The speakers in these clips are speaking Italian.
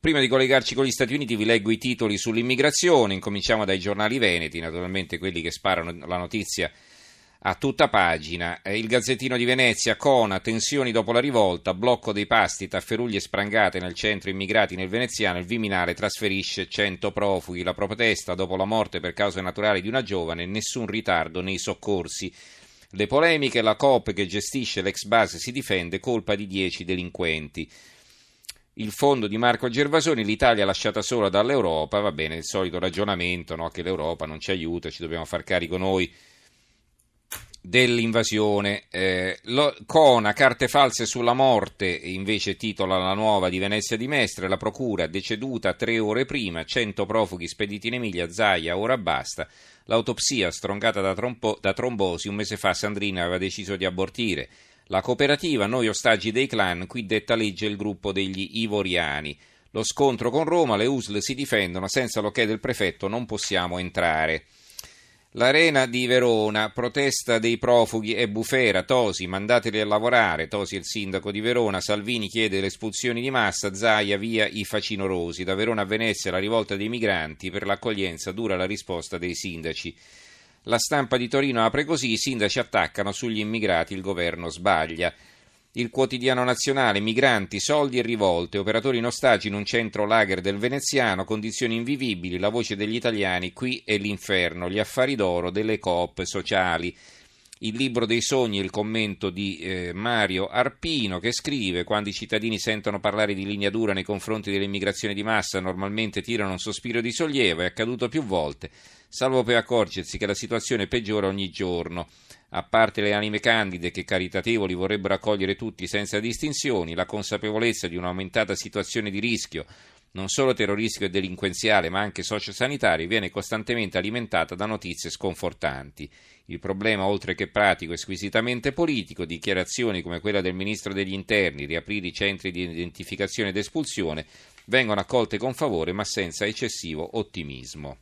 Prima di collegarci con gli Stati Uniti vi leggo i titoli sull'immigrazione, incominciamo dai giornali veneti, naturalmente quelli che sparano la notizia a tutta pagina. Eh, il Gazzettino di Venezia, Cona, tensioni dopo la rivolta, blocco dei pasti, tafferuglie sprangate nel centro immigrati nel veneziano, il Viminale trasferisce 100 profughi, la protesta dopo la morte per cause naturali di una giovane, nessun ritardo nei soccorsi. Le polemiche, la COP che gestisce l'ex base si difende, colpa di 10 delinquenti il fondo di Marco Gervasoni, l'Italia lasciata sola dall'Europa, va bene, il solito ragionamento no, che l'Europa non ci aiuta, ci dobbiamo far carico noi dell'invasione. Eh, lo, Cona, carte false sulla morte, invece titola la nuova di Venezia di Mestre, la procura deceduta tre ore prima, 100 profughi spediti in Emilia, Zaia, ora basta. L'autopsia strongata da, trompo, da trombosi, un mese fa Sandrina aveva deciso di abortire. La cooperativa Noi ostaggi dei clan, qui detta legge il gruppo degli Ivoriani. Lo scontro con Roma, le USL si difendono, senza l'ok del prefetto non possiamo entrare. L'arena di Verona, protesta dei profughi e bufera, Tosi, mandateli a lavorare, Tosi è il sindaco di Verona, Salvini chiede le espulsioni di massa, Zaia via i facinorosi, da Verona a Venezia la rivolta dei migranti, per l'accoglienza dura la risposta dei sindaci. La stampa di Torino apre così, i sindaci attaccano sugli immigrati, il governo sbaglia. Il quotidiano nazionale, migranti, soldi e rivolte, operatori in ostaggio in un centro lager del veneziano, condizioni invivibili, la voce degli italiani, qui è l'inferno, gli affari d'oro delle coop sociali. Il libro dei sogni il commento di eh, Mario Arpino che scrive quando i cittadini sentono parlare di linea dura nei confronti dell'immigrazione di massa normalmente tirano un sospiro di sollievo, è accaduto più volte salvo poi accorgersi che la situazione peggiora ogni giorno. A parte le anime candide che caritatevoli vorrebbero accogliere tutti senza distinzioni, la consapevolezza di un'aumentata situazione di rischio, non solo terroristico e delinquenziale, ma anche sociosanitario, viene costantemente alimentata da notizie sconfortanti. Il problema, oltre che pratico e squisitamente politico, dichiarazioni come quella del Ministro degli Interni, riaprire i centri di identificazione ed espulsione, vengono accolte con favore ma senza eccessivo ottimismo.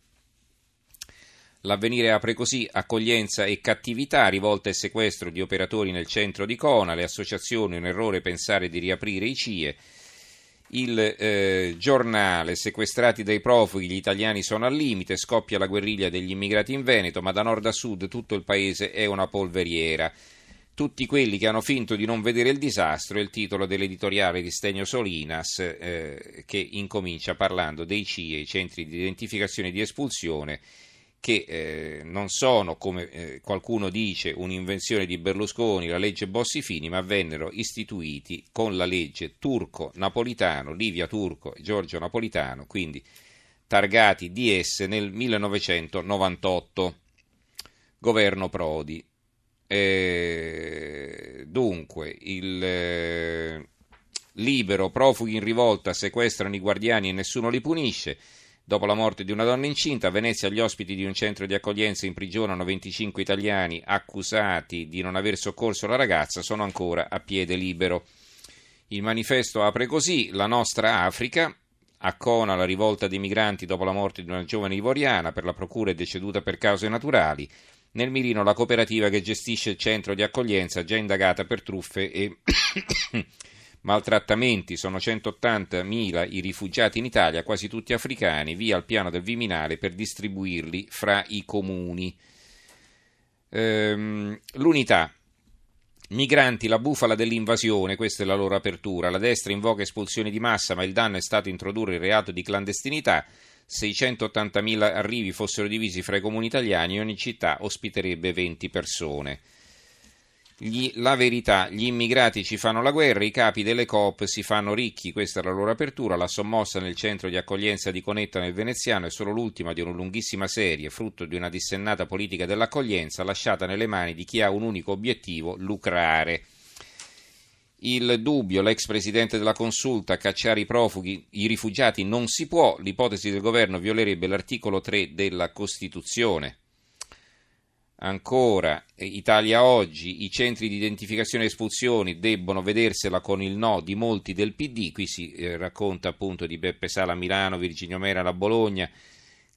L'avvenire apre così accoglienza e cattività, rivolta e sequestro di operatori nel centro di Cona, le associazioni, un errore pensare di riaprire i CIE. Il eh, giornale, sequestrati dai profughi, gli italiani sono al limite, scoppia la guerriglia degli immigrati in Veneto, ma da nord a sud tutto il paese è una polveriera. Tutti quelli che hanno finto di non vedere il disastro è il titolo dell'editoriale di Stegno Solinas, eh, che incomincia parlando dei CIE, i centri di identificazione e di espulsione, che eh, non sono, come eh, qualcuno dice, un'invenzione di Berlusconi, la legge Bossi-Fini, ma vennero istituiti con la legge Turco-Napolitano, Livia Turco e Giorgio Napolitano, quindi targati DS nel 1998, governo Prodi. Eh, dunque, il eh, libero, profughi in rivolta, sequestrano i guardiani e nessuno li punisce. Dopo la morte di una donna incinta, a Venezia gli ospiti di un centro di accoglienza imprigionano 25 italiani accusati di non aver soccorso la ragazza, sono ancora a piede libero. Il manifesto apre così: La nostra Africa. Accona la rivolta dei migranti dopo la morte di una giovane ivoriana, per la procura è deceduta per cause naturali. Nel mirino la cooperativa che gestisce il centro di accoglienza, già indagata per truffe e maltrattamenti, sono 180.000 i rifugiati in Italia, quasi tutti africani, via il piano del Viminale per distribuirli fra i comuni. Ehm, l'unità. Migranti, la bufala dell'invasione, questa è la loro apertura. La destra invoca espulsioni di massa, ma il danno è stato introdurre il reato di clandestinità. 680.000 arrivi fossero divisi fra i comuni italiani, ogni città ospiterebbe 20 persone. Gli, la verità, gli immigrati ci fanno la guerra, i capi delle coop si fanno ricchi, questa è la loro apertura, la sommossa nel centro di accoglienza di Conetta nel Veneziano è solo l'ultima di una lunghissima serie, frutto di una dissennata politica dell'accoglienza lasciata nelle mani di chi ha un unico obiettivo, lucrare. Il dubbio, l'ex presidente della consulta, cacciare i profughi, i rifugiati non si può, l'ipotesi del governo violerebbe l'articolo 3 della Costituzione. Ancora, Italia oggi, i centri di identificazione e espulsioni debbono vedersela con il no di molti del PD, qui si eh, racconta appunto di Beppe Sala a Milano, Virginio Mera a Bologna,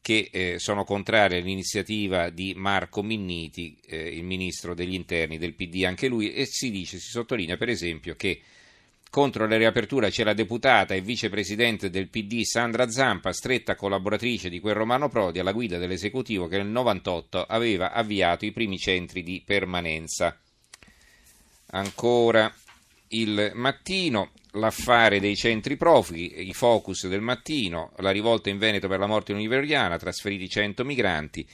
che eh, sono contrari all'iniziativa di Marco Minniti, eh, il ministro degli interni del PD, anche lui, e si dice, si sottolinea per esempio che Contro la riapertura c'è la deputata e vicepresidente del PD Sandra Zampa, stretta collaboratrice di quel Romano Prodi alla guida dell'esecutivo che nel 98 aveva avviato i primi centri di permanenza. Ancora il mattino, l'affare dei centri profughi, i focus del mattino, la rivolta in Veneto per la morte univeriana, trasferiti 100 migranti,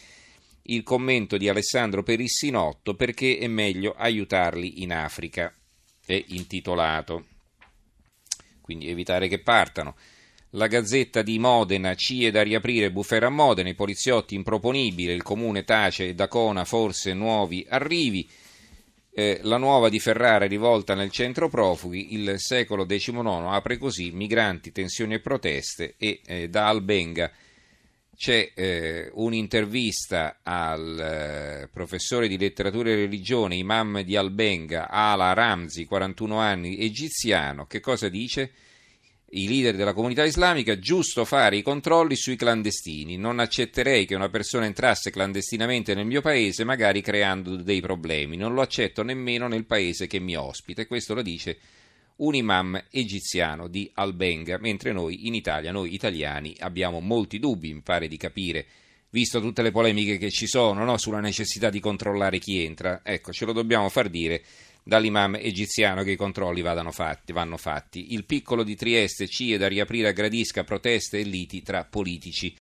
il commento di Alessandro Perissinotto perché è meglio aiutarli in Africa, è intitolato quindi evitare che partano. La Gazzetta di Modena, CIE da riaprire, bufera a Modena, i poliziotti improponibili, il comune tace e Dacona forse nuovi arrivi. Eh, la nuova di Ferrara rivolta nel centro profughi, il secolo XIX apre così, migranti, tensioni e proteste e eh, da Albenga c'è eh, un'intervista al eh, professore di letteratura e religione, imam di Albenga, Ala Ramzi, 41 anni, egiziano. Che cosa dice? I leader della comunità islamica, giusto fare i controlli sui clandestini. Non accetterei che una persona entrasse clandestinamente nel mio paese, magari creando dei problemi. Non lo accetto nemmeno nel paese che mi ospita. E questo lo dice un imam egiziano di Albenga, mentre noi in Italia, noi italiani, abbiamo molti dubbi, mi pare di capire, visto tutte le polemiche che ci sono no? sulla necessità di controllare chi entra. Ecco, ce lo dobbiamo far dire dall'imam egiziano che i controlli fatti, vanno fatti. Il piccolo di Trieste, CIE da riaprire a gradisca proteste e liti tra politici.